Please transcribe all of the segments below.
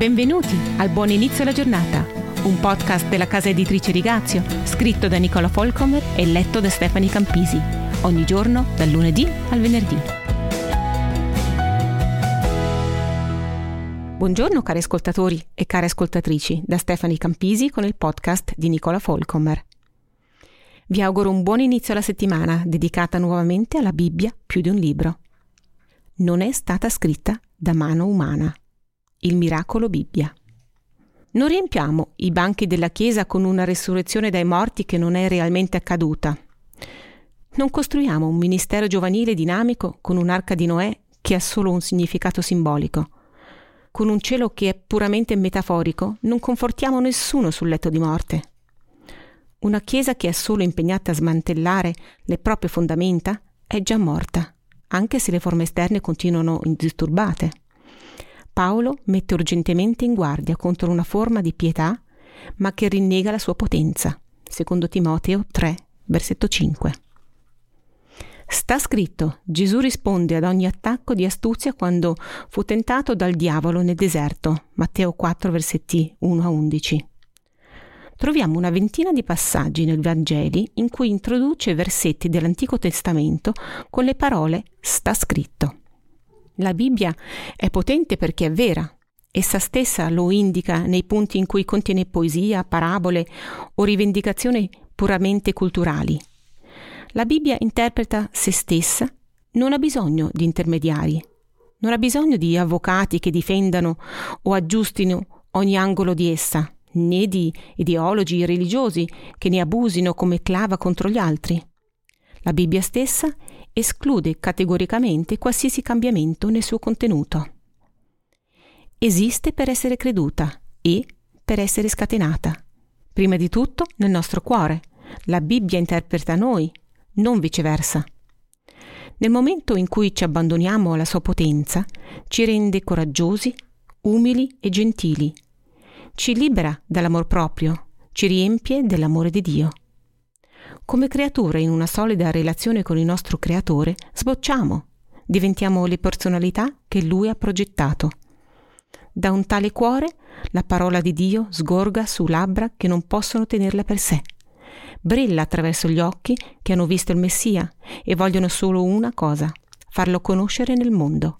Benvenuti al Buon Inizio alla Giornata, un podcast della casa editrice Rigazio, scritto da Nicola Folcomer e letto da Stefani Campisi, ogni giorno dal lunedì al venerdì. Buongiorno cari ascoltatori e care ascoltatrici, da Stefani Campisi con il podcast di Nicola Folcomer. Vi auguro un buon inizio alla settimana dedicata nuovamente alla Bibbia più di un libro. Non è stata scritta da mano umana. Il miracolo Bibbia. Non riempiamo i banchi della Chiesa con una resurrezione dai morti che non è realmente accaduta. Non costruiamo un ministero giovanile dinamico con un'arca di Noè che ha solo un significato simbolico. Con un cielo che è puramente metaforico, non confortiamo nessuno sul letto di morte. Una Chiesa che è solo impegnata a smantellare le proprie fondamenta è già morta, anche se le forme esterne continuano indisturbate. Paolo mette urgentemente in guardia contro una forma di pietà, ma che rinnega la sua potenza. Secondo Timoteo 3, versetto 5. Sta scritto, Gesù risponde ad ogni attacco di astuzia quando fu tentato dal diavolo nel deserto. Matteo 4, versetti 1 a 11. Troviamo una ventina di passaggi nel Vangeli in cui introduce versetti dell'Antico Testamento con le parole sta scritto. La Bibbia è potente perché è vera. Essa stessa lo indica nei punti in cui contiene poesia, parabole o rivendicazioni puramente culturali. La Bibbia interpreta se stessa, non ha bisogno di intermediari, non ha bisogno di avvocati che difendano o aggiustino ogni angolo di essa, né di ideologi religiosi che ne abusino come clava contro gli altri. La Bibbia stessa esclude categoricamente qualsiasi cambiamento nel suo contenuto. Esiste per essere creduta e per essere scatenata. Prima di tutto nel nostro cuore. La Bibbia interpreta noi, non viceversa. Nel momento in cui ci abbandoniamo alla sua potenza, ci rende coraggiosi, umili e gentili. Ci libera dall'amor proprio, ci riempie dell'amore di Dio. Come creature in una solida relazione con il nostro creatore, sbocciamo, diventiamo le personalità che lui ha progettato. Da un tale cuore la parola di Dio sgorga su labbra che non possono tenerla per sé. Brilla attraverso gli occhi che hanno visto il Messia e vogliono solo una cosa, farlo conoscere nel mondo.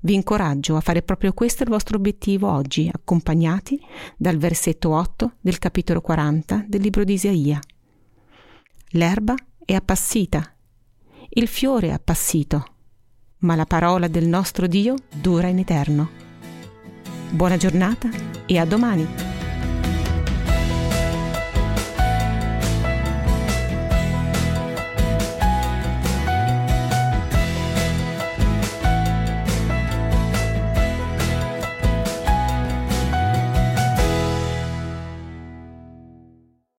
Vi incoraggio a fare proprio questo il vostro obiettivo oggi, accompagnati dal versetto 8 del capitolo 40 del libro di Isaia. L'erba è appassita, il fiore è appassito, ma la parola del nostro Dio dura in eterno. Buona giornata e a domani!